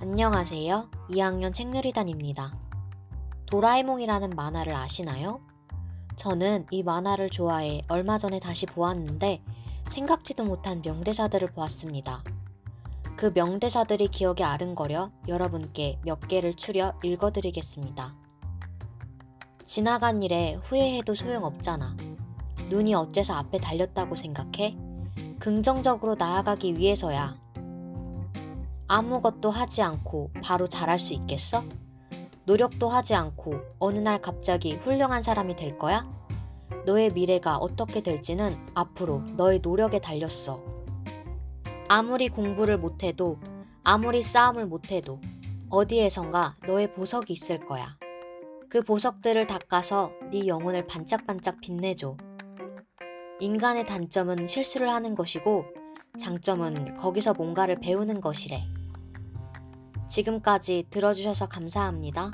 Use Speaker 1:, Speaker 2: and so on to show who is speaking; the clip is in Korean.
Speaker 1: 안녕하세요. 2학년 책누리단입니다. 도라에몽이라는 만화를 아시나요? 저는 이 만화를 좋아해 얼마 전에 다시 보았는데 생각지도 못한 명대사들을 보았습니다. 그 명대사들이 기억에 아른거려 여러분께 몇 개를 추려 읽어드리겠습니다. 지나간 일에 후회해도 소용없잖아. 눈이 어째서 앞에 달렸다고 생각해? 긍정적으로 나아가기 위해서야. 아무것도 하지 않고 바로 잘할 수 있겠어? 노력도 하지 않고 어느 날 갑자기 훌륭한 사람이 될 거야? 너의 미래가 어떻게 될지는 앞으로 너의 노력에 달렸어. 아무리 공부를 못해도, 아무리 싸움을 못해도, 어디에선가 너의 보석이 있을 거야. 그 보석들을 닦아서 네 영혼을 반짝반짝 빛내줘. 인간의 단점은 실수를 하는 것이고, 장점은 거기서 뭔가를 배우는 것이래. 지금까지 들어주셔서 감사합니다.